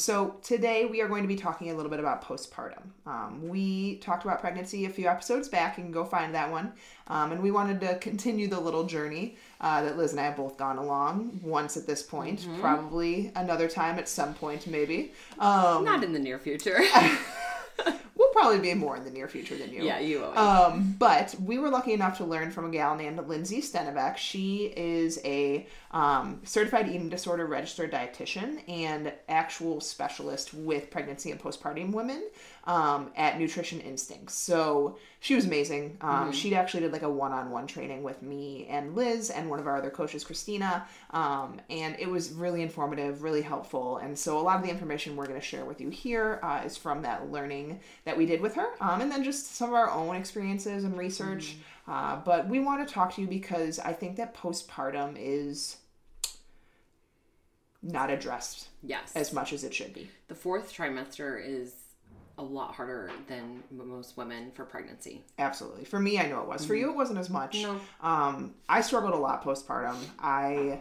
So today we are going to be talking a little bit about postpartum. Um, we talked about pregnancy a few episodes back. You can go find that one. Um, and we wanted to continue the little journey uh, that Liz and I have both gone along once at this point, probably another time at some point, maybe. Um, Not in the near future. we'll probably be more in the near future than you. yeah, you always. Um, but we were lucky enough to learn from a gal named Lindsay Stenovec. She is a um, certified eating disorder registered dietitian and actual specialist with pregnancy and postpartum women um, at Nutrition Instincts. So she was amazing. Um, She actually did like a one-on-one training with me and Liz and one of our other coaches, Christina, um, and it was really informative, really helpful. And so a lot of the information we're going to share with you here uh, is from that learning that we did with her, um, and then just some of our own experiences and research. Uh, but we want to talk to you because I think that postpartum is not addressed yes. as much as it should be. the fourth trimester is a lot harder than most women for pregnancy. Absolutely. For me, I know it was. For you, it wasn't as much. No. Um, I struggled a lot postpartum. I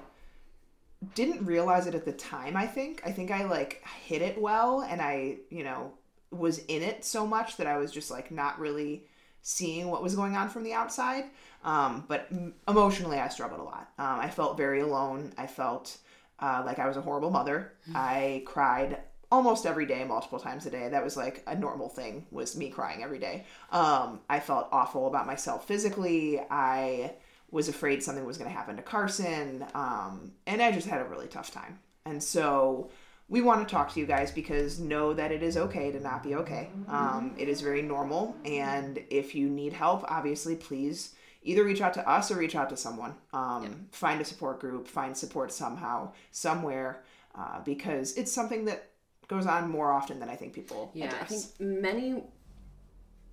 didn't realize it at the time, I think. I think I like hit it well and I, you know, was in it so much that I was just like not really seeing what was going on from the outside. Um, but emotionally, I struggled a lot. Um, I felt very alone. I felt uh, like I was a horrible mother. I cried almost every day, multiple times a day. That was like a normal thing, was me crying every day. Um, I felt awful about myself physically. I was afraid something was going to happen to Carson. Um, and I just had a really tough time. And so we want to talk to you guys because know that it is okay to not be okay. Um, it is very normal. And if you need help, obviously, please either reach out to us or reach out to someone. Um, Find a support group, find support somehow, somewhere, uh, because it's something that goes on more often than I think people Yeah, I think many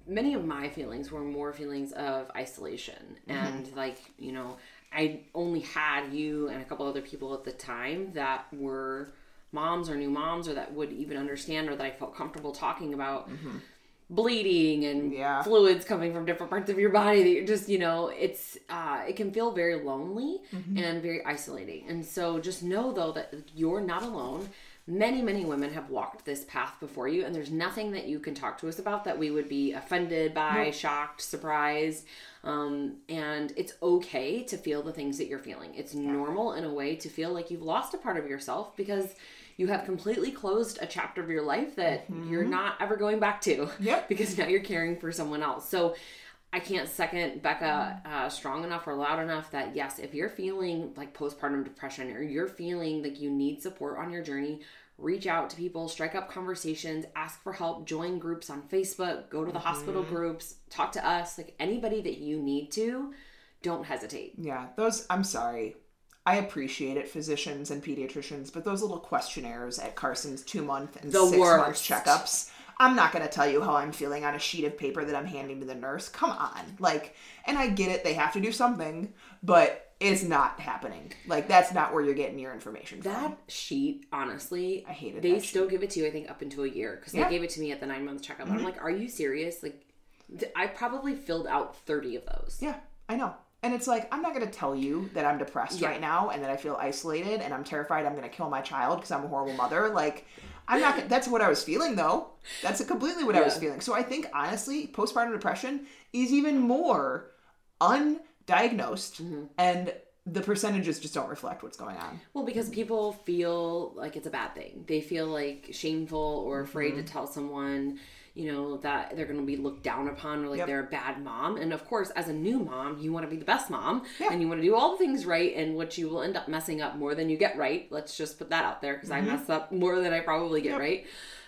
many of my feelings were more feelings of isolation and like, you know, I only had you and a couple other people at the time that were moms or new moms or that would even understand or that I felt comfortable talking about bleeding and Yeah. fluids coming from different parts of your body that you're just you know it's uh it can feel very lonely and very isolating. And so just know though that you're not alone. Many many women have walked this path before you and there's nothing that you can talk to us about that we would be offended by shocked surprised um, and it's okay to feel the things that you're feeling it's normal in a way to feel like you've lost a part of yourself because you have completely closed a chapter of your life that you're not ever going back to Yep. because now you're caring for someone else. So I can't second Becca uh, strong enough or loud enough that yes, if you're feeling like postpartum depression or you're feeling like you need support on your journey, reach out to people, strike up conversations, ask for help, join groups on Facebook, go to the hospital mm-hmm. groups, talk to us, like anybody that you need to, don't hesitate. Yeah, those, I'm sorry. I appreciate it, physicians and pediatricians, but those little questionnaires at Carson's two month and The six month checkups. I'm not going to tell you how I'm feeling on a sheet of paper that I'm handing to the nurse. Come on. Like, and I get it, they have to do something, but it's not happening. Like, that's not where you're getting your information from. That sheet, honestly, I hated They still give it to you, I think, up until a year because Yeah. Mm-hmm. they gave it to me at the nine month checkup. I'm like, are you serious? Like, th- I probably filled out 30 of those. Yeah, I know. And it's like, I'm not going to tell you that I'm depressed Yeah. right now and that I feel isolated and I'm terrified I'm going to kill my child because I'm a horrible mother. Like, I'm not, that's what I was feeling though. That's completely what I was feeling. So I think honestly, postpartum depression is even more undiagnosed Mm-hmm. and the percentages just don't reflect what's going on. Well, because people feel like it's a bad thing. They feel like shameful or afraid Mm-hmm. to tell someone, you know, that they're going to be looked down upon or like Yep. they're a bad mom. And of course, as a new mom, you want to be the best mom Yeah. and you want to do all the things right, and what you will end up messing up more than you get right. Let's just put that out there because I mess up more than I probably get Mm-hmm. Yep. right.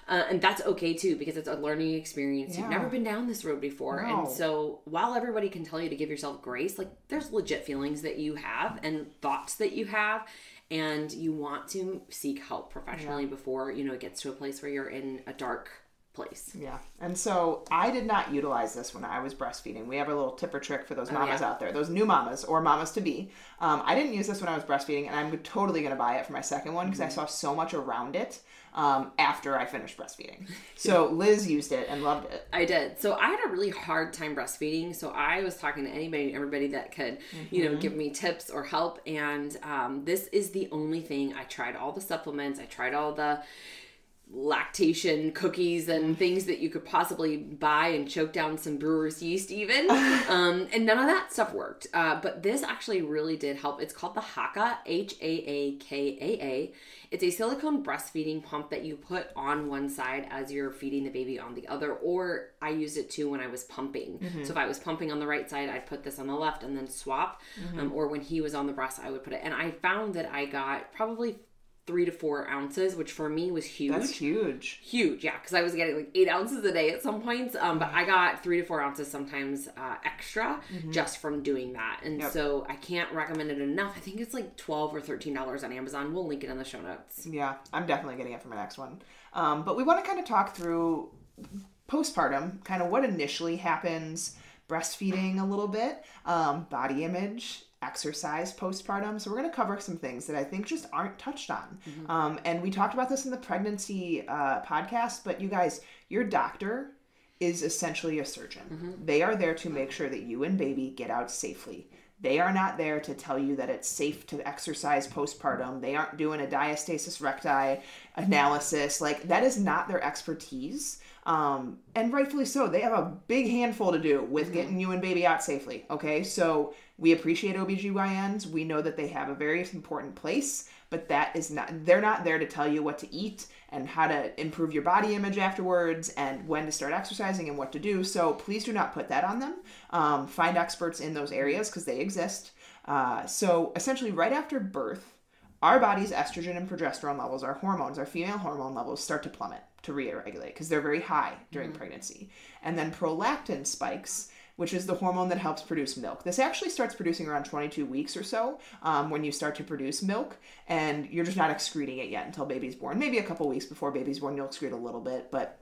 Uh, and that's okay too because it's a learning experience. You've never been down this road before. No. And so while everybody can tell you to give yourself grace, like there's legit feelings that you have and thoughts that you have. And you want to seek help professionally before, you know, it gets to a place where you're in a dark place. Yeah. And so I did not utilize this when I was breastfeeding. We have a little tip or trick for those mamas Oh, yeah. out there, those new mamas or mamas to be. Um, I didn't use this when I was breastfeeding, and I'm totally going to buy it for my second one because I Mm-hmm. saw so much around it um, after I finished breastfeeding. So Liz used it and loved it. I did. So I had a really hard time breastfeeding. So I was talking to anybody, everybody that could, you know, give me tips or help. And um, this is the only thing I tried all the supplements. I tried all the lactation cookies and things that you could possibly buy and choke down some brewer's yeast even. Um, and none of that stuff worked. Uh, but this actually really did help. It's called the Haakaa h-a-a-k-a-a it's a silicone breastfeeding pump that you put on one side as you're feeding the baby on the other or i used it too when i was pumping. So if i was pumping on the right side i'd put this on the left and then swap. Um, or when he was on the breast i would put it. And i found that i got probably three to four ounces, which for me was huge. That's huge. Huge, yeah, because I was getting like eight ounces a day at some points. Um, but I got three to four ounces sometimes uh, extra just from doing that, and Yep. so I can't recommend it enough. I think it's like twelve or thirteen dollars on Amazon. We'll link it in the show notes. Yeah, I'm definitely getting it for my next one. Um, but we want to kind of talk through postpartum, kind of what initially happens, breastfeeding a little bit, um, body image, exercise postpartum. So we're going to cover some things that I think just aren't touched on. Um, and we talked about this in the pregnancy uh, podcast, but you guys, your doctor is essentially a surgeon. They are there to make sure that you and baby get out safely. They are not there to tell you that it's safe to exercise postpartum. They aren't doing a diastasis recti analysis. Like, that is not their expertise. Um, and rightfully so. They have a big handful to do with getting you and baby out safely. Okay. So we appreciate OBGYNs. We know that they have a very important place, but that is not, they're not there to tell you what to eat and how to improve your body image afterwards and when to start exercising and what to do. So please do not put that on them. Um, find experts in those areas because they exist. Uh, so essentially, right after birth, our body's estrogen and progesterone levels, our hormones, our female hormone levels start to plummet, to re-regulate because they're very high during pregnancy. And then prolactin spikes, which is the hormone that helps produce milk. This actually starts producing around 22 weeks or so um, when you start to produce milk, and you're just not excreting it yet until baby's born. Maybe a couple weeks before baby's born, you'll excrete a little bit, but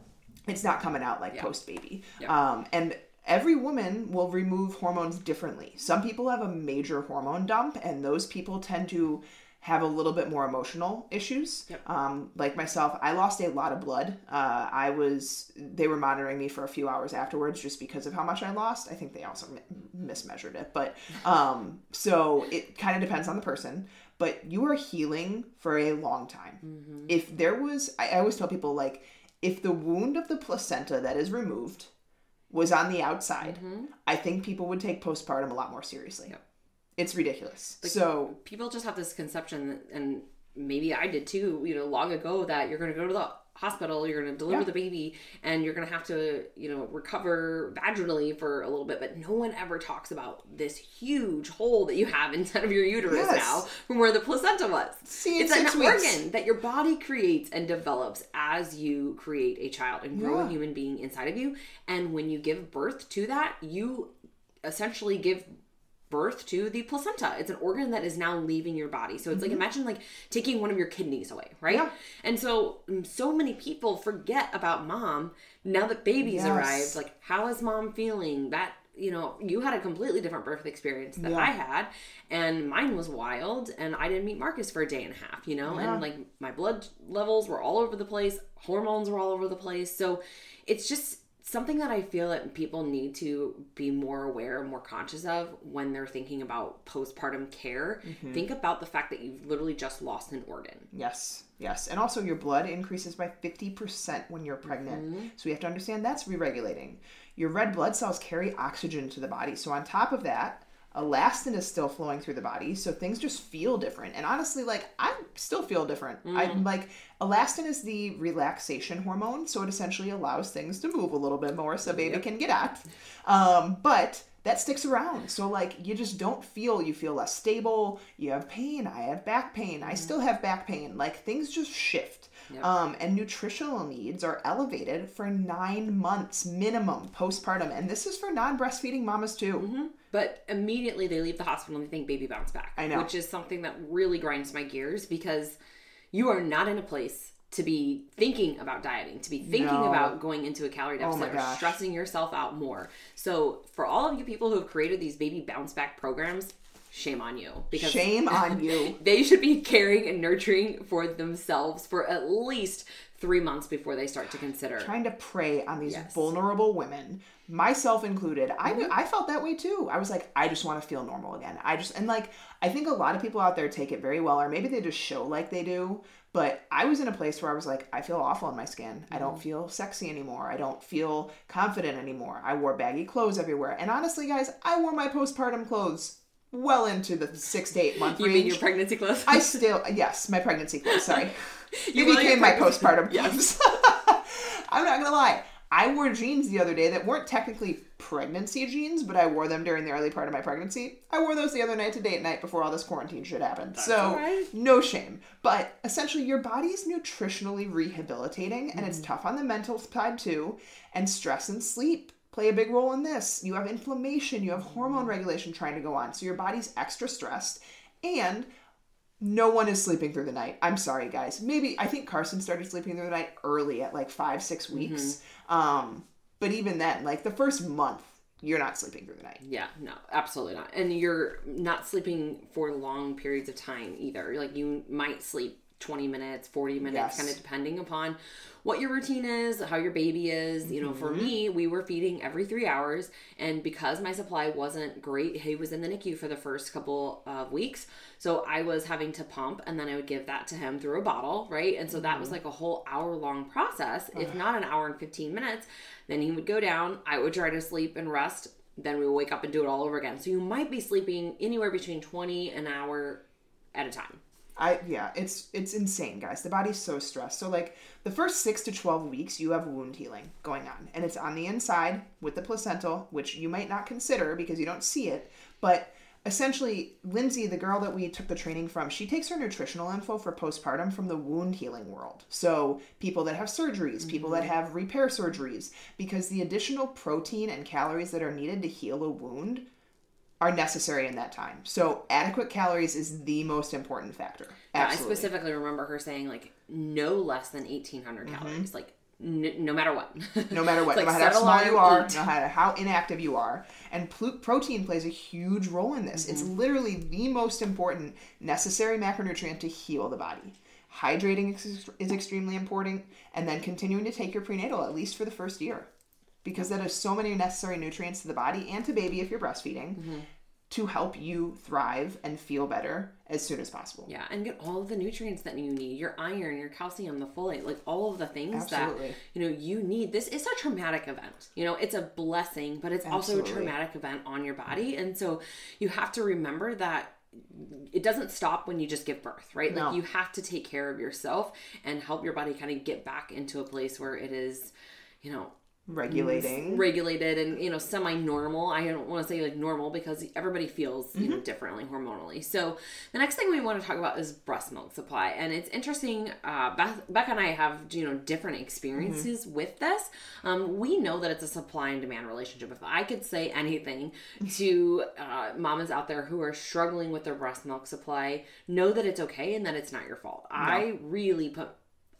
it's not coming out like post baby. Um, and every woman will remove hormones differently. Some people have a major hormone dump, and those people tend to have a little bit more emotional issues. Um, like myself, I lost a lot of blood. Uh, I was, they were monitoring me for a few hours afterwards just because of how much I lost. I think they also mi- mismeasured it. But um, so it kind of depends on the person. But you are healing for a long time. If there was, I, I always tell people, like, if the wound of the placenta that is removed was on the outside, I think people would take postpartum a lot more seriously. It's ridiculous. so People just have this conception, and maybe I did too, you know, long ago that you're going to go to the hospital, you're going to deliver Yeah. the baby, and you're going to have to, you know, recover vaginally for a little bit. But no one ever talks about this huge hole that you have inside of your uterus Yes. now from where the placenta was. See, it's an organ that your body creates and develops as you create a child and grow Yeah. a human being inside of you. And when you give birth to that, you essentially give birth to the placenta. It's an organ that is now leaving your body. So it's like imagine like taking one of your kidneys away, right? Mm-hmm. Yeah. And so mm, so many people forget about mom now that baby's Yes. arrived. Like how is mom feeling? That you know, you had a completely different birth experience than Yeah. I had, and mine was wild. And I didn't meet Marcus for a day and a half, you know, Yeah. and like my blood levels were all over the place, hormones were all over the place. So it's just something that I feel that people need to be more aware and more conscious of when they're thinking about postpartum care. Mm-hmm. Think about the fact that you've literally just lost an organ. Yes, yes. And also, your blood increases by 50% when you're pregnant. So, we have to understand that's re regulating. Your red blood cells carry oxygen to the body. So, on top of that, elastin is still flowing through the body. So, things just feel different. And honestly, like, I still feel different. I'm like, elastin is the relaxation hormone. So, it essentially allows things to move a little bit more so baby can get out. Um, but that sticks around. So like you just don't feel you feel less stable. You have pain. I have back pain. I still have back pain. Like things just shift. Um, and nutritional needs are elevated for nine months minimum postpartum, and this is for non-breastfeeding mamas too. But immediately they leave the hospital and they think baby bounce back. I know. Which is something that really grinds my gears because you are not in a place to be thinking about dieting, to be thinking No. Oh about going into a calorie oh deficit my or stressing yourself out more. So for all of you people who have created these baby bounce back programs, shame on you. Because Shame on you. they should be caring and nurturing for themselves for at least three months before they start to consider. trying to prey on these Yes. vulnerable women, myself included. I Mm-hmm. I felt that way too. I was like, I just want to feel normal again. I just and like I think a lot of people out there take it very well, or maybe they just show like they do. But I was in a place where I was like, I feel awful in my skin. I Mm-hmm. don't feel sexy anymore. I don't feel confident anymore. I wore baggy clothes everywhere. And honestly, guys, I wore my postpartum clothes well into the six to eight month You range. mean your pregnancy clothes? I still yes, my pregnancy clothes. Sorry, you became my postpartum clothes. I'm not gonna lie. I wore jeans the other day that weren't technically pregnancy jeans, but I wore them during the early part of my pregnancy. I wore those the other night to date night before all this quarantine shit happened. so alright. no shame. But essentially, your body is nutritionally rehabilitating, and it's tough on the mental side too. And stress and sleep play a big role in this. You have inflammation, you have hormone regulation trying to go on, so your body's extra stressed, and no one is sleeping through the night. I'm sorry, guys. Maybe I think Carson started sleeping through the night early at like five, six weeks. Um, but even then, like the first month, you're not sleeping through the night. Yeah, no, absolutely not. And you're not sleeping for long periods of time either. Like you might sleep 20 minutes, 40 minutes, Yes. kind of depending upon what your routine is, how your baby is. You know, for Mm-hmm. me, we were feeding every three hours. And because my supply wasn't great, he was in the NICU for the first couple of weeks. So I was having to pump and then I would give that to him through a bottle, right? And so that Mm-hmm. was like a whole hour long process, if not an hour and 15 minutes. Then he would go down, I would try to sleep and rest. Then we would wake up and do it all over again. So you might be sleeping anywhere between 20 an hour at a time. I yeah, it's it's insane, guys. The body's so stressed. So like the first six to twelve weeks, you have wound healing going on, and it's on the inside with the placental, which you might not consider because you don't see it. But essentially, Lindsay, the girl that we took the training from, she takes her nutritional info for postpartum from the wound healing world. So people that have surgeries, people that mm-hmm. have repair surgeries, because the additional protein and calories that are needed to heal a wound are necessary in that time. So adequate calories is the most important factor. I specifically remember her saying like no less than 1800 calories, like n- no matter what. Mm-hmm. no matter what, It's no matter how small you are, eat. no matter how inactive you are, and pl- protein plays a huge role in this. It's Mm-hmm. literally the most important necessary macronutrient to heal the body. Hydrating is, is extremely important, and then continuing to take your prenatal at least for the first year, because that is so many necessary nutrients to the body and to baby if you're breastfeeding. Mm-hmm. To help you thrive and feel better as soon as possible. Yeah, and get all of the nutrients that you need your iron, your calcium, the folate, like all of the things Absolutely. that you know you need. This is a traumatic event. You know, it's a blessing, but it's also a traumatic event on your body. And so you have to remember that it doesn't stop when you just give birth, right? No. Like you have to take care of yourself and help your body kind of get back into a place where it is, you know, Regulating. regulated and you know semi-normal. I don't want to say like normal because everybody feels you Mm-hmm. know differently hormonally. So the next thing we want to talk about is breast milk supply. And it's interesting uh Beth, becca and i have you know different experiences Mm-hmm. with this. Um we know that it's a supply and demand relationship. If i could say anything to uh, mamas out there who are struggling with their breast milk supply know that it's okay and that it's not your fault. I really put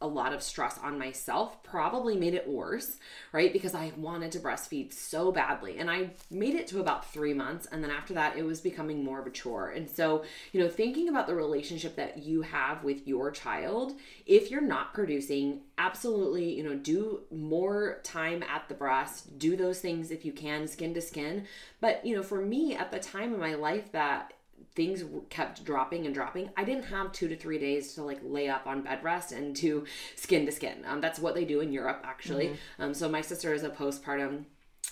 a lot of stress on myself probably made it worse, right? Because I wanted to breastfeed so badly. And I made it to about three months. And then after that, it was becoming more of a chore. And so, you know, thinking about the relationship that you have with your child, if you're not producing, absolutely, you know, do more time at the breast, do those things if you can, skin to skin. But, you know, for me at the time in my life that things kept dropping and dropping i didn't have two to three days to like lay up on bed rest and to skin to skin. Um, that's what they do in europe actually. Um, so my sister is a postpartum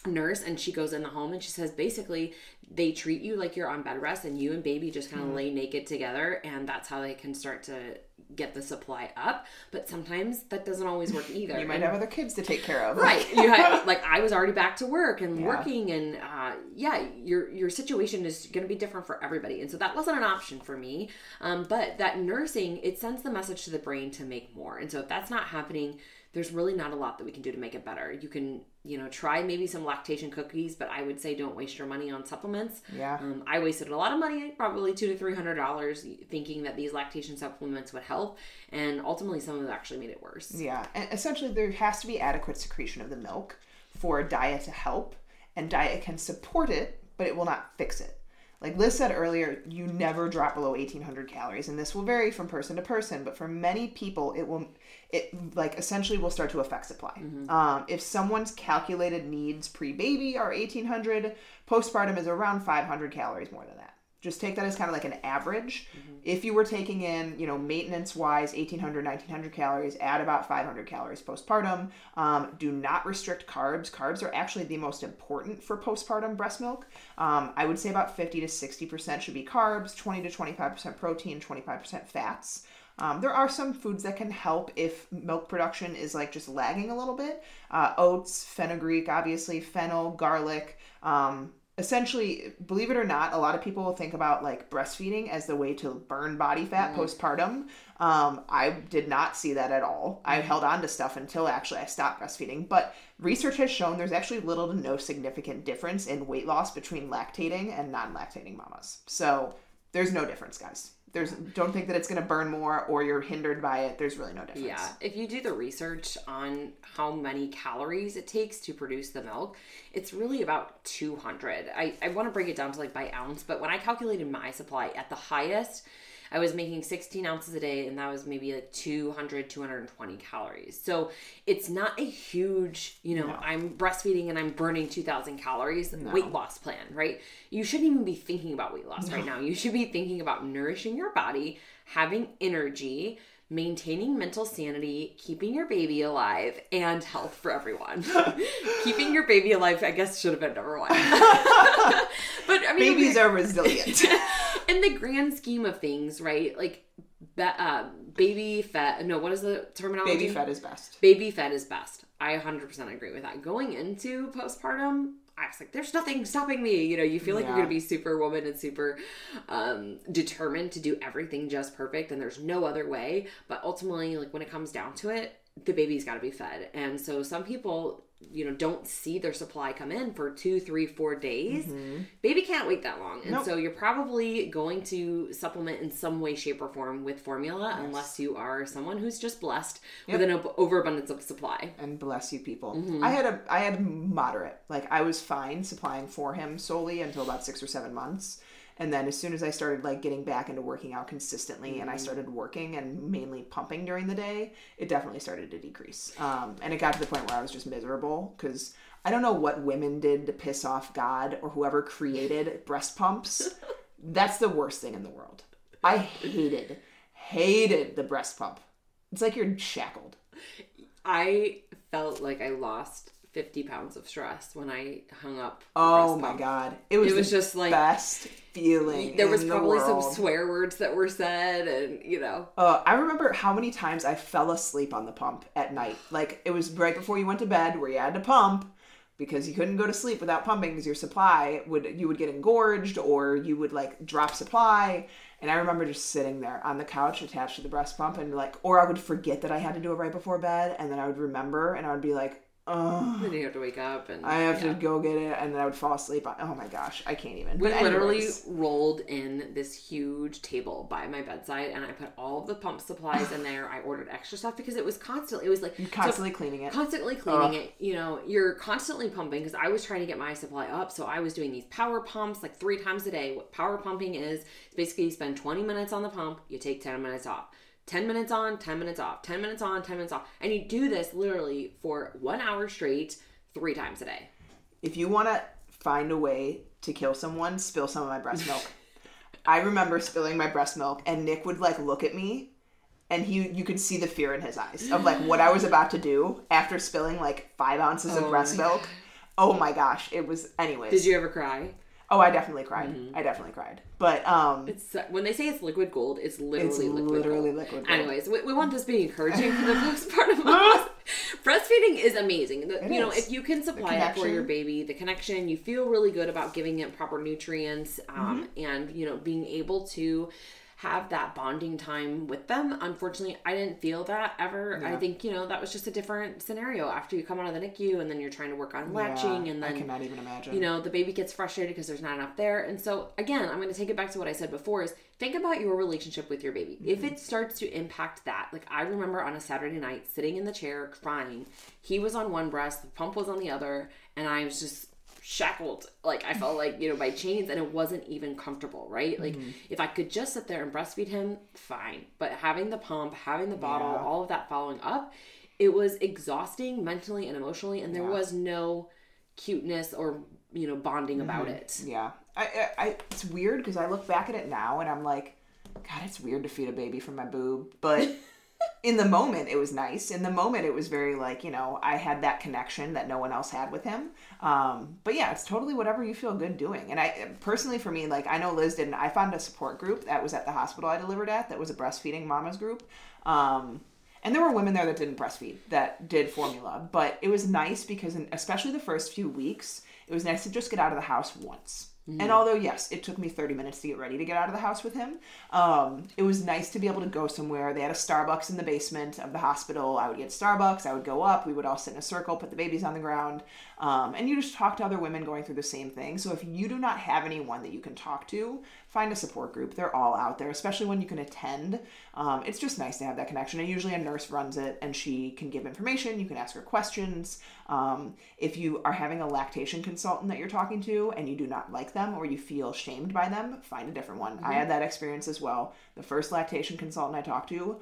nurse and she goes in the home and she says basically they treat you like you're on bed rest and you and baby just kind of Mm-hmm. lay naked together and that's how they can start to get the supply up. But sometimes that doesn't always work either. You might And- have other kids to take care of. right. You had like i was already back to work and Yeah. working and uh, yeah your your situation is going to be different for everybody. And so that wasn't an option for me. Um, but that nursing it sends the message to the brain to make more. And so if that's not happening there's really not a lot that we can do to make it better. You can you know try maybe some lactation cookies but i would say don't waste your money on supplements Yeah. um, I wasted a lot of money, probably two to three hundred dollars, thinking that these lactation supplements would help, and ultimately some of them actually made it worse. Yeah, and essentially there has to be adequate secretion of the milk for a diet to help, and diet can support it, but it will not fix it. Like Liz said earlier, you never drop below 1800 calories, and this will vary from person to person, but for many people, it will, it like essentially will start to affect supply. Um, if someone's calculated needs pre baby are 1800, postpartum is around 500 calories more than that just take that as kind of like an average. If you were taking in, you know, maintenance wise, 1800, 1900 calories, add about 500 calories postpartum. Um, do not restrict carbs. Carbs are actually the most important for postpartum breast milk. Um, I would say about 50 to 60% should be carbs, 20 to 25% protein, 25% fats. Um, there are some foods that can help if milk production is like just lagging a little bit. Uh, oats, fenugreek, obviously, fennel, garlic. Um, essentially, believe it or not, a lot of people will think about like breastfeeding as the way to burn body fat postpartum. Um, I did not see that at all. I held on to stuff until actually I stopped breastfeeding. But research has shown there's actually little to no significant difference in weight loss between lactating and non lactating mamas. So there's no difference, guys. There's don't think that it's going to burn more or you're hindered by it. There's really no difference. Yeah, if you do the research on how many calories it takes to produce the milk, it's really about 200. I, I want to break it down to like by ounce, but when I calculated my supply at the highest, I was making 16 ounces a day, and that was maybe like 200, 220 calories. So it's not a huge, you know, I'm breastfeeding and I'm burning 2,000 calories weight loss plan, right? You shouldn't even be thinking about weight loss right now. You should be thinking about nourishing your body, having energy, maintaining mental sanity, keeping your baby alive, and health for everyone. keeping your baby alive, I guess, should have been number one. but I mean, Babies are resilient. in the grand scheme of things, right? Like, uh, baby fed. No, what is the terminology? Baby fed is best. Baby fed is best. I 100% agree with that. Going into postpartum, I was like, there's nothing stopping me. You know, you feel like you're going to be superwoman and super um, determined to do everything just perfect, and there's no other way. But ultimately, like when it comes down to it, the baby's got to be fed. And so some people, you know, don't see their supply come in for two, three, four days. Baby can't wait that long. And Nope. so you're probably going to supplement in some way, shape, or form with formula unless you are someone who's just blessed with an ob- overabundance of supply. and bless you people. Mm-hmm. I had a I had moderate. Like I was fine supplying for him solely until about 6 or 7 months. And then as soon as I started like getting back into working out consistently and I Mm-hmm. started working and mainly pumping during the day, it definitely started to decrease. Um, and it got to the point where I was just miserable cuz I don't know what women did to piss off God or whoever created breast pumps. That's the worst thing in the world. I hated hated the breast pump. It's like you're shackled. I felt like I lost 50 pounds of stress when I hung up. Oh my pump. god. It was, It was the just like- best feeling. There was probably some swear words that were said, and you know, Uh, I remember how many times I fell asleep on the pump at night. Like it was right before you went to bed where you had to pump because you couldn't go to sleep without pumping because your supply would you would get engorged or you would like drop supply. And I remember just sitting there on the couch attached to the breast pump and like or I would forget that I had to do it right before bed and then I would remember and I would be like, oh then you have to wake up and I have yeah. to go get it and then I would fall asleep. Oh my gosh, I can't even. We literally rolled in this huge table by my bedside, and I put all of the pump supplies in there. I ordered extra stuff because it was constantly. It was like so constantly cleaning it. constantly cleaning it. You know, you're constantly pumping because I was trying to get my supply up. So I was doing these power pumps like three times a day. What power pumping is, is basically you spend 20 minutes on the pump, you take 10 minutes off. 10 minutes on, 10 minutes off, 10 minutes on, 10 minutes off. And you do this literally for one hour straight, three times a day. if you want to find a way to kill someone, spill some of my breast milk. I remember spilling my breast milk, and Nick would like look at me, and he you could see the fear in his eyes of like what I was about to do after spilling like five ounces of Oh breast my milk. oh my gosh, it was. Anyways, Did you ever cry? Oh, I definitely cried. I definitely cried. But um, It's when they say it's liquid gold, it's literally It's liquid literally gold. liquid gold. Anyways, we, we want this to be encouraging for the most part of us. Breastfeeding is amazing. The- you know, if you can supply it for your baby, the connection, you feel really good about giving it proper nutrients, um, Mm-hmm. and you know, being able to have that bonding time with them. Unfortunately, I didn't feel that ever. I think you know that was just a different scenario after you come out of the NICU, and then you're trying to work on latching, yeah, and I cannot even imagine. you know the baby gets frustrated because there's not enough there and so again i'm going to take it back to what i said before is think about your relationship with your baby if Mm-hmm. it starts to impact that like i remember on a saturday night sitting in the chair crying he was on one breast the pump was on the other and i was just shackled like i felt like you know by chains and it wasn't even comfortable right like Mm-hmm. if i could just sit there and breastfeed him fine but having the pump having the bottle Yeah. all of that following up it was exhausting mentally and emotionally and there Yeah. was no cuteness or you know bonding about Mm-hmm. it Yeah, I, I, I it's weird because I look back at it now and I'm like, God, it's weird to feed a baby from my boob, but in the moment it was nice. In the moment it was very like you know I had that connection that no one else had with him. Um, but yeah, it's totally whatever you feel good doing. And I personally for me, like I know Liz didn't. I found a support group that was at the hospital I delivered at that was a breastfeeding mamas group. Um, and there were women there that didn't breastfeed that did formula but it was nice because in, especially the first few weeks it was nice to just get out of the house once and although yes it took me 30 minutes to get ready to get out of the house with him um, it was nice to be able to go somewhere. They had a starbucks in the basement of the hospital. I would get starbucks. I would go up. We would all sit in a circle put the babies on the ground um, and you just talk to other women going through the same thing. So if you do not have anyone that you can talk to find a support group. They're all out there especially when you can attend. Um, it's just nice to have that connection. And usually a nurse runs it and she can give information. You can ask her questions. Um, if you are having a lactation consultant that you're talking to and you do not like them or you feel shamed by them find a different one. I had that experience as well. The first lactation consultant i talked to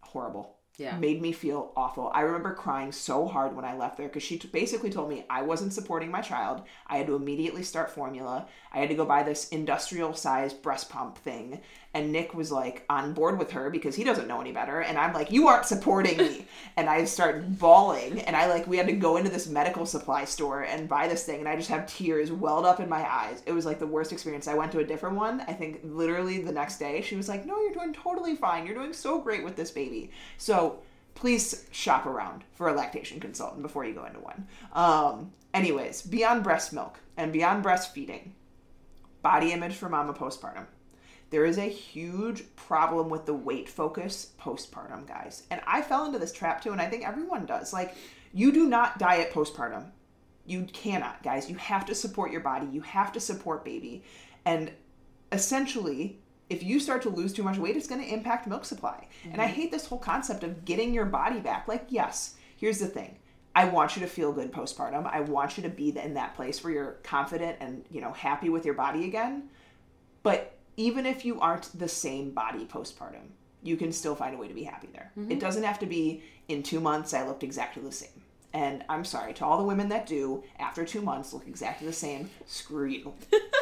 horrible Yeah. made me feel awful. I remember crying so hard when I left there because she t- basically told me I wasn't supporting my child. I had to immediately start formula. I had to go buy this industrial sized breast pump thing. And Nick was like on board with her because he doesn't know any better. And I'm like, you aren't supporting me. and I started bawling. And I like, we had to go into this medical supply store and buy this thing. And I just have tears welled up in my eyes. It was like the worst experience. I went to a different one. I think literally the next day, she was like, no, you're doing totally fine. You're doing so great with this baby. So please shop around for a lactation consultant before you go into one. Um, anyways, beyond breast milk and beyond breastfeeding, body image for mama postpartum. There is a huge problem with the weight focus postpartum, guys. And I fell into this trap too, and I think everyone does. Like, you do not diet postpartum. You cannot, guys. You have to support your body, you have to support baby. And essentially, if you start to lose too much weight, it's going to impact milk supply. And I mm-hmm. hate this whole concept of getting your body back. Like, yes, here's the thing. I want you to feel good postpartum. I want you to be in that place where you're confident and, you know, happy with your body again. But even if you aren't the same body postpartum, you can still find a way to be happy there. Mm-hmm. It doesn't have to be in 2 months I looked exactly the same. And I'm sorry to all the women that do after 2 months look exactly the same. Screw you.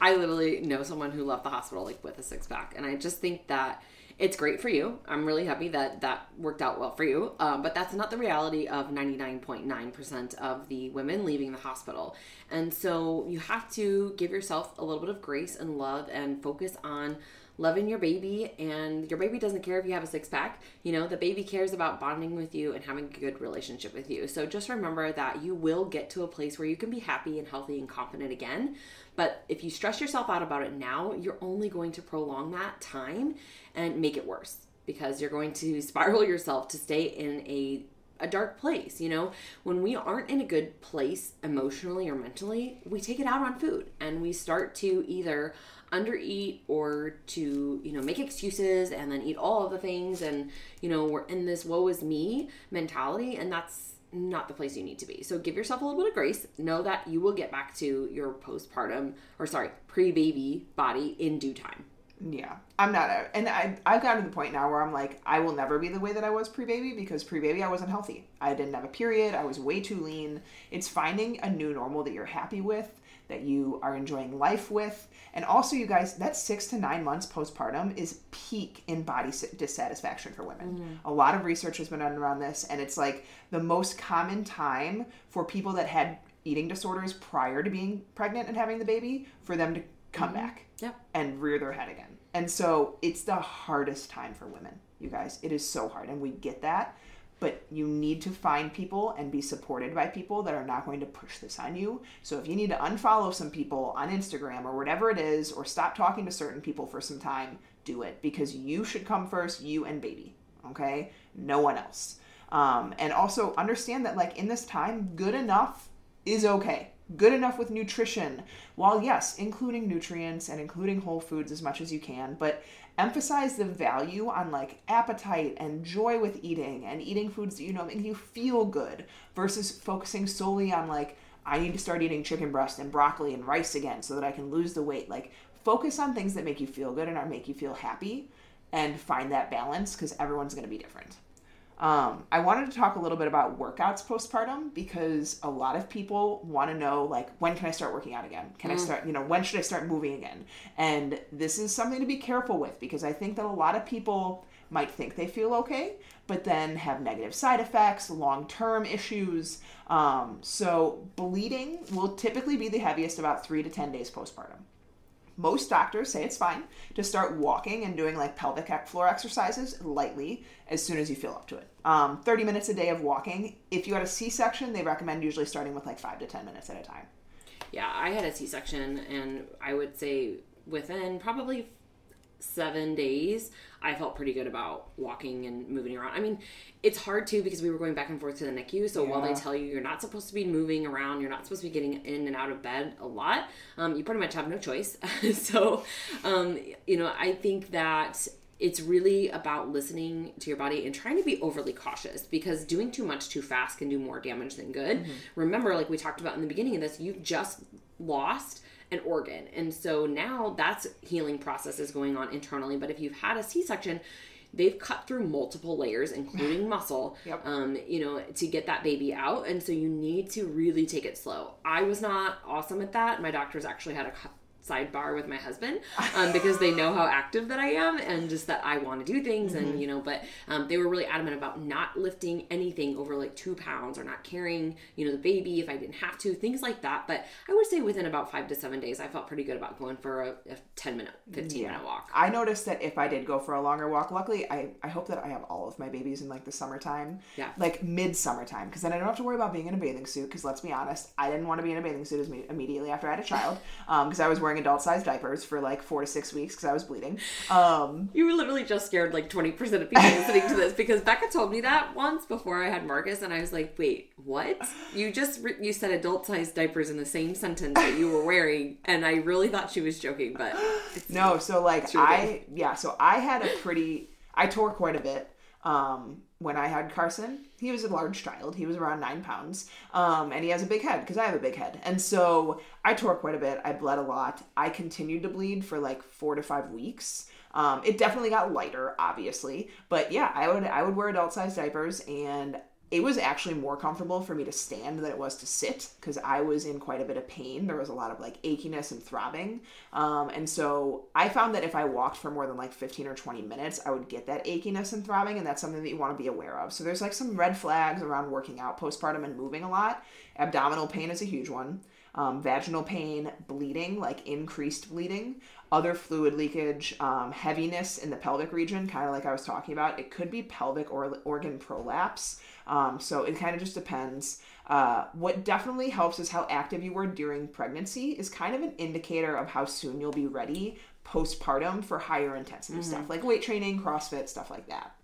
I literally know someone who left the hospital like with a six pack, and I just think that it's great for you. I'm really happy that that worked out well for you. Um, but that's not the reality of 99.9% of the women leaving the hospital. And so you have to give yourself a little bit of grace and love and focus on loving your baby and your baby doesn't care if you have a six pack you know the baby cares about bonding with you and having a good relationship with you so just remember that you will get to a place where you can be happy and healthy and confident again but if you stress yourself out about it now you're only going to prolong that time and make it worse because you're going to spiral yourself to stay in a a dark place you know? When we aren't in a good place emotionally or mentally we take it out on food and we start to either undereat or to you know make excuses and then eat all of the things and you know we're in this woe is me mentality and that's not the place you need to be so give yourself a little bit of grace know that you will get back to your postpartum or sorry pre-baby body in due time Yeah, I'm not, a, and I I've gotten to the point now where I'm like, I will never be the way that I was pre-baby because pre-baby I wasn't healthy. I didn't have a period. I was way too lean. It's finding a new normal that you're happy with, that you are enjoying life with, and also you guys, that six to nine months postpartum is peak in body dissatisfaction for women. Mm-hmm. A lot of research has been done around this, and it's like the most common time for people that had eating disorders prior to being pregnant and having the baby for them to come mm-hmm. back and rear their head again. And so it's the hardest time for women, you guys. It is so hard. And we get that. But you need to find people and be supported by people that are not going to push this on you. So if you need to unfollow some people on Instagram or whatever it is, or stop talking to certain people for some time, do it because you should come first, you and baby. Okay? No one else. Um, and also understand that, like, in this time, good enough is okay good enough with nutrition. While yes including nutrients and including whole foods as much as you can but emphasize the value on like appetite and joy with eating and eating foods that you know make you feel good versus focusing solely on like i need to start eating chicken breast and broccoli and rice again so that i can lose the weight. Like focus on things that make you feel good and are make you feel happy and find that balance because everyone's going to be different um, I wanted to talk a little bit about workouts postpartum because a lot of people want to know like when can I start working out again? Can mm. I start, you know, when should I start moving again? And this is something to be careful with because I think that a lot of people might think they feel okay, but then have negative side effects, long term issues. Um, so bleeding will typically be the heaviest about three to 10 days postpartum most doctors say it's fine to start walking and doing like pelvic floor exercises lightly as soon as you feel up to it. Um, 30 minutes a day of walking. If you had a C section, they recommend usually starting with like five to 10 minutes at a time. Yeah, I had a C section, and I would say within probably seven days, I felt pretty good about walking and moving around. I mean, it's hard too because we were going back and forth to the NICU. So yeah. while they tell you you're not supposed to be moving around, you're not supposed to be getting in and out of bed a lot, um, you pretty much have no choice. so, um, you know, I think that it's really about listening to your body and trying to be overly cautious because doing too much too fast can do more damage than good. Mm-hmm. Remember, like we talked about in the beginning of this, you've just lost an organ. And so now that's healing processes going on internally. But if you've had a C section, they've cut through multiple layers, including muscle, yep. um, you know, to get that baby out. And so you need to really take it slow. I was not awesome at that. My doctors actually had a sidebar with my husband um, because they know how active that I am and just that I want to do things mm-hmm. and you know but um, they were really adamant about not lifting anything over like two pounds or not carrying you know the baby if I didn't have to things like that but I would say within about five to seven days I felt pretty good about going for a, a 10 minute 15 yeah. minute walk I noticed that if I did go for a longer walk luckily I, I hope that I have all of my babies in like the summertime yeah like mid summertime because then I don't have to worry about being in a bathing suit because let's be honest I didn't want to be in a bathing suit immediately after I had a child because um, I was wearing wearing adult sized diapers for like four to six weeks because I was bleeding. Um, you were literally just scared like 20% of people listening to this because Becca told me that once before I had Marcus and I was like, wait, what? You just, re- you said adult sized diapers in the same sentence that you were wearing and I really thought she was joking, but. No, so like I, yeah, so I had a pretty, I tore quite a bit. Um, when I had Carson, he was a large child. He was around nine pounds. Um, and he has a big head because I have a big head. And so I tore quite a bit. I bled a lot. I continued to bleed for like four to five weeks. Um, it definitely got lighter, obviously. But yeah, I would I would wear adult sized diapers and it was actually more comfortable for me to stand than it was to sit because I was in quite a bit of pain. There was a lot of like achiness and throbbing. Um, and so I found that if I walked for more than like 15 or 20 minutes, I would get that achiness and throbbing. And that's something that you want to be aware of. So there's like some red flags around working out postpartum and moving a lot. Abdominal pain is a huge one. Um, vaginal pain, bleeding, like increased bleeding, other fluid leakage, um, heaviness in the pelvic region, kind of like I was talking about. It could be pelvic or organ prolapse. Um, so it kind of just depends. Uh, what definitely helps is how active you were during pregnancy is kind of an indicator of how soon you'll be ready postpartum for higher intensity mm-hmm. stuff like weight training, CrossFit, stuff like that.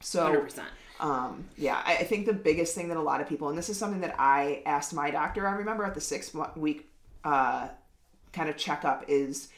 So 100%. Um, yeah, I, I think the biggest thing that a lot of people, and this is something that I asked my doctor, I remember at the six week uh, kind of checkup, is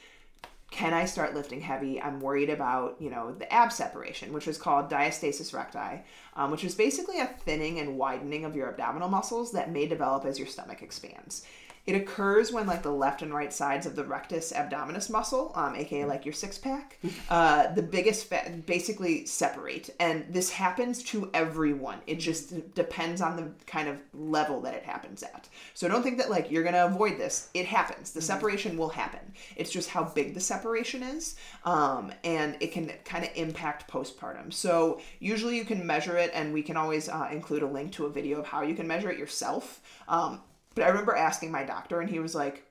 can I start lifting heavy? I'm worried about, you know, the ab separation, which is called diastasis recti, um, which is basically a thinning and widening of your abdominal muscles that may develop as your stomach expands. It occurs when like the left and right sides of the rectus abdominis muscle, um, aka like your six pack, uh, the biggest fat basically separate, and this happens to everyone. It just depends on the kind of level that it happens at. So don't think that like you're gonna avoid this. It happens. The separation will happen. It's just how big the separation is, um, and it can kind of impact postpartum. So usually you can measure it, and we can always uh, include a link to a video of how you can measure it yourself. Um, but I remember asking my doctor, and he was like,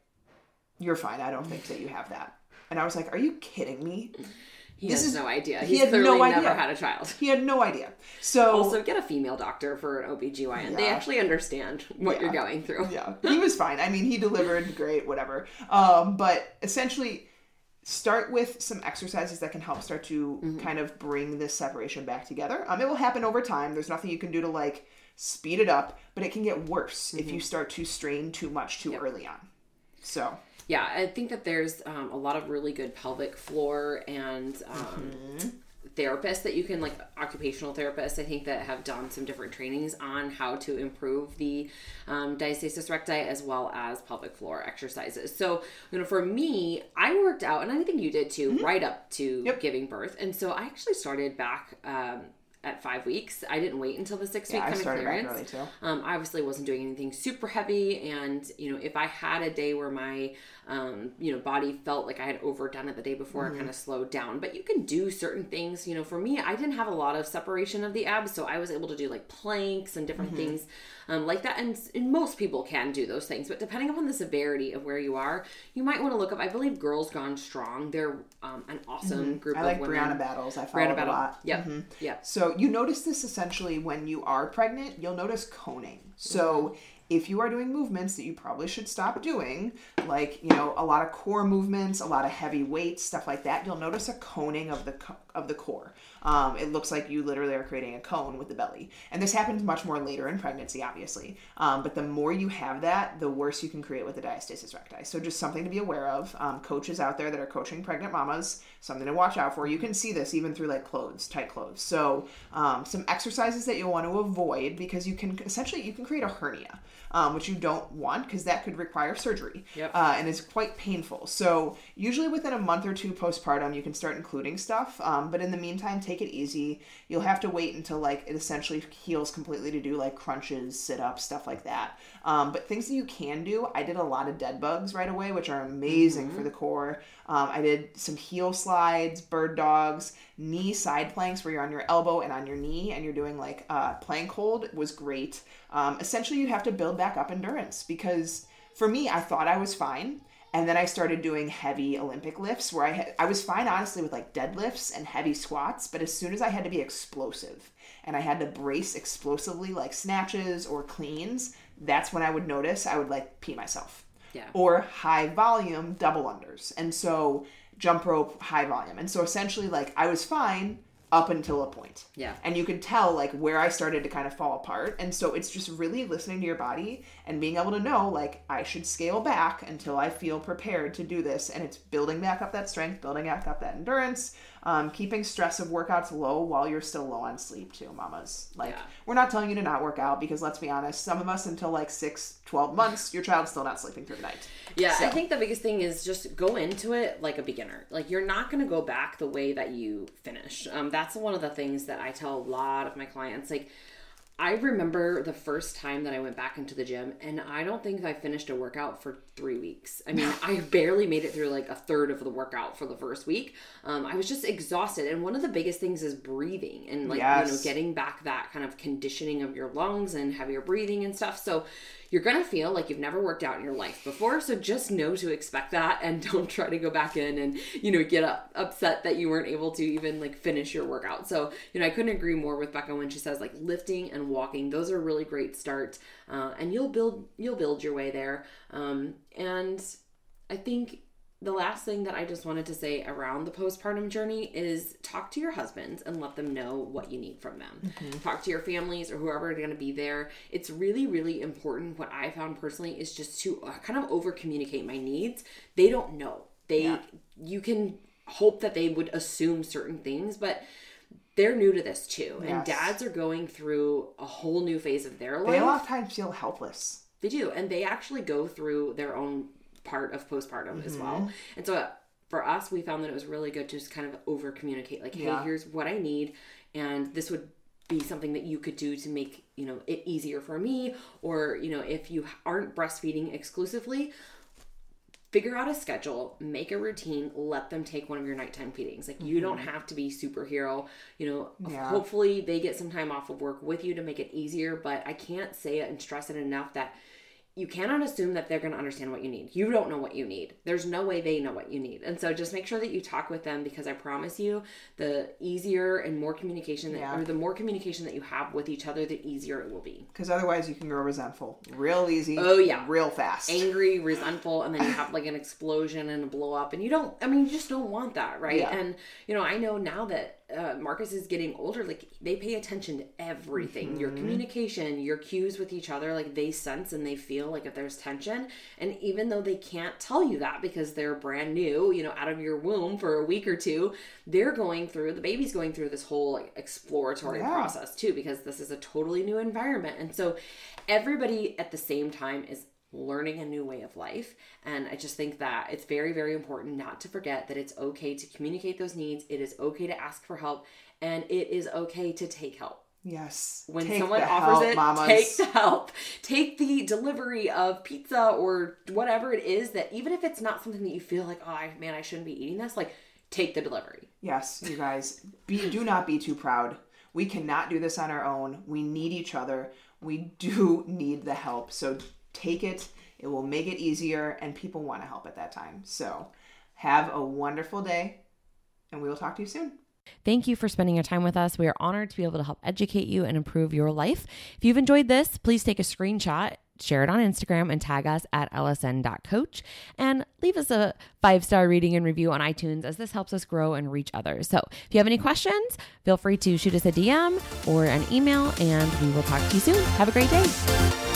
"You're fine. I don't think that you have that." And I was like, "Are you kidding me?" He This has is- no idea. he He's had no idea. never had a child. He had no idea. So Also, get a female doctor for an OBGYN. They actually understand what you're going through. yeah, he was fine. I mean, he delivered great, whatever. Um, but essentially, start with some exercises that can help start to kind of bring this separation back together. Um, it will happen over time. There's nothing you can do to like speed it up, but it can get worse if you start to strain too much too early on. So Yeah, I think that there's um, a lot of really good pelvic floor and um, Mm-hmm. therapists that you can like occupational therapists. I think that have done some different trainings on how to improve the um, diastasis recti as well as pelvic floor exercises. So you know, for me, I worked out, and I think you did too, right up to Mm-hmm. Yep. giving birth. And so I actually started back. At five weeks, I didn't wait until the six Yeah, week I kind of started back clearance. early, too. Um, I obviously wasn't doing anything super heavy, and you know, if I had a day where my um, you know body felt like I had overdone it the day before, Mm-hmm. I kind of slowed down. But you can do certain things. You know, for me, I didn't have a lot of separation of the abs, so I was able to do like planks and different Mm-hmm. things um, like that. And, and most people can do those things, but depending upon the severity of where you are, you might want to look up. I believe Girls Gone Strong. They're um, an awesome group Mm-hmm. I of like women. Brianna Battles. I follow Brianna it a Battle. lot. Yep. Mhm. Yep. So you notice this essentially when you are pregnant, you'll notice coning. So if you are doing movements that you probably should stop doing, like you know a lot of core movements, a lot of heavy weights, stuff like that, you'll notice a coning of the co- of the core. Um, it looks like you literally are creating a cone with the belly, and this happens much more later in pregnancy, obviously. Um, but the more you have that, the worse you can create with the diastasis recti. So just something to be aware of. Um, coaches out there that are coaching pregnant mamas, something to watch out for. You can see this even through like clothes, tight clothes. So um, some exercises that you'll want to avoid because you can essentially you can create a hernia, um, which you don't want because that could require surgery Yep. uh, and is quite painful. So usually within a month or two postpartum, you can start including stuff. Um, but in the meantime, take it easy. You'll have to wait until like it essentially heals completely to do like crunches, sit ups, stuff like that. Um, but things that you can do, I did a lot of dead bugs right away, which are amazing for the core. Um, I did some heel slides, bird dogs, knee side planks where you're on your elbow and on your knee and you're doing like uh, plank hold was great. Um, essentially, you have to build back up endurance because for me, I thought I was fine. And then I started doing heavy Olympic lifts where I had, I was fine honestly with like deadlifts and heavy squats, but as soon as I had to be explosive and I had to brace explosively like snatches or cleans, that's when I would notice I would like pee myself. Yeah. Or high volume double unders. And so jump rope high volume. And so essentially like I was fine up until a point. Yeah. And you could tell like where I started to kind of fall apart. And so it's just really listening to your body and being able to know like I should scale back until I feel prepared to do this. And it's building back up that strength, building back up that endurance, um, keeping stress of workouts low while you're still low on sleep too, mamas. Like Yeah. we're not telling you to not work out because let's be honest, some of us until like six, 12 months, your child's still not sleeping through the night. Yeah, I think the biggest thing is just go into it like a beginner. Like you're not going to go back the way that you finish. Um, that's one of the things that I tell a lot of my clients. Like I remember the first time that I went back into the gym, and I don't think I finished a workout for three weeks. I mean, I barely made it through like a third of the workout for the first week. Um, I was just exhausted, and one of the biggest things is breathing and like you know getting back that kind of conditioning of your lungs and heavier breathing and stuff. So you're gonna feel like you've never worked out in your life before. So just know to expect that, and don't try to go back in and you know get up, upset that you weren't able to even like finish your workout. So you know I couldn't agree more with Becca when she says like lifting and walking. Those are really great starts, uh, and you'll build you'll build your way there. Um, and I think the last thing that I just wanted to say around the postpartum journey is talk to your husbands and let them know what you need from them. Talk to your families or whoever are going to be there. It's really, really important. What I found personally is just to uh, kind of over communicate my needs. They don't know. They, Yeah. you can hope that they would assume certain things, but they're new to this too. And dads are going through a whole new phase of their life. They a lot of times feel helpless. They do. And they actually go through their own part of postpartum as well. Mm-hmm. And so uh, for us, we found that it was really good to just kind of over communicate like, hey, Yeah. here's what I need. And this would be something that you could do to make, you know, it easier for me. Or, you know, if you aren't breastfeeding exclusively, figure out a schedule, make a routine, let them take one of your nighttime feedings. Like you don't have to be superhero, you know, Mm-hmm. Yeah. hopefully they get some time off of work with you to make it easier, but I can't say it and stress it enough that you cannot assume that they're going to understand what you need. You don't know what you need. There's no way they know what you need. And so just make sure that you talk with them because I promise you the easier and more communication that, Yeah. or the more communication that you have with each other, the easier it will be. Because otherwise, you can grow resentful real easy. Oh, yeah. real fast. angry, resentful, and then you have like an explosion and a blow up, and you don't. I mean, you just don't want that, right? Yeah. And you know, I know now that uh, Marcus is getting older, like they pay attention to everything, your Mm-hmm. communication, your cues with each other. Like they sense and they feel like if there's tension, and even though they can't tell you that because they're brand new, you know, out of your womb for a week or two, they're going through the baby's going through this whole like exploratory Yeah. process too because this is a totally new environment, and so everybody at the same time is learning a new way of life. And I just think that it's very, very important not to forget that it's okay to communicate those needs. It is okay to ask for help and it is okay to take help. yes. When Take someone offers help, it, mamas. take the help. Take the delivery of pizza or whatever it is that even if it's not something that you feel like, oh man, I shouldn't be eating this, like take the delivery. Yes, you guys, be do not be too proud. We cannot do this on our own. We need each other. We do need the help. So take it. It will make it easier, and people want to help at that time. So have a wonderful day, and we will talk to you soon. Thank you for spending your time with us. We are honored to be able to help educate you and improve your life. If you've enjoyed this, please take a screenshot, share it on Instagram, and tag us at lsn.coach. And leave us a five star rating and review on iTunes as this helps us grow and reach others. So if you have any questions, feel free to shoot us a DM or an email, and we will talk to you soon. Have a great day.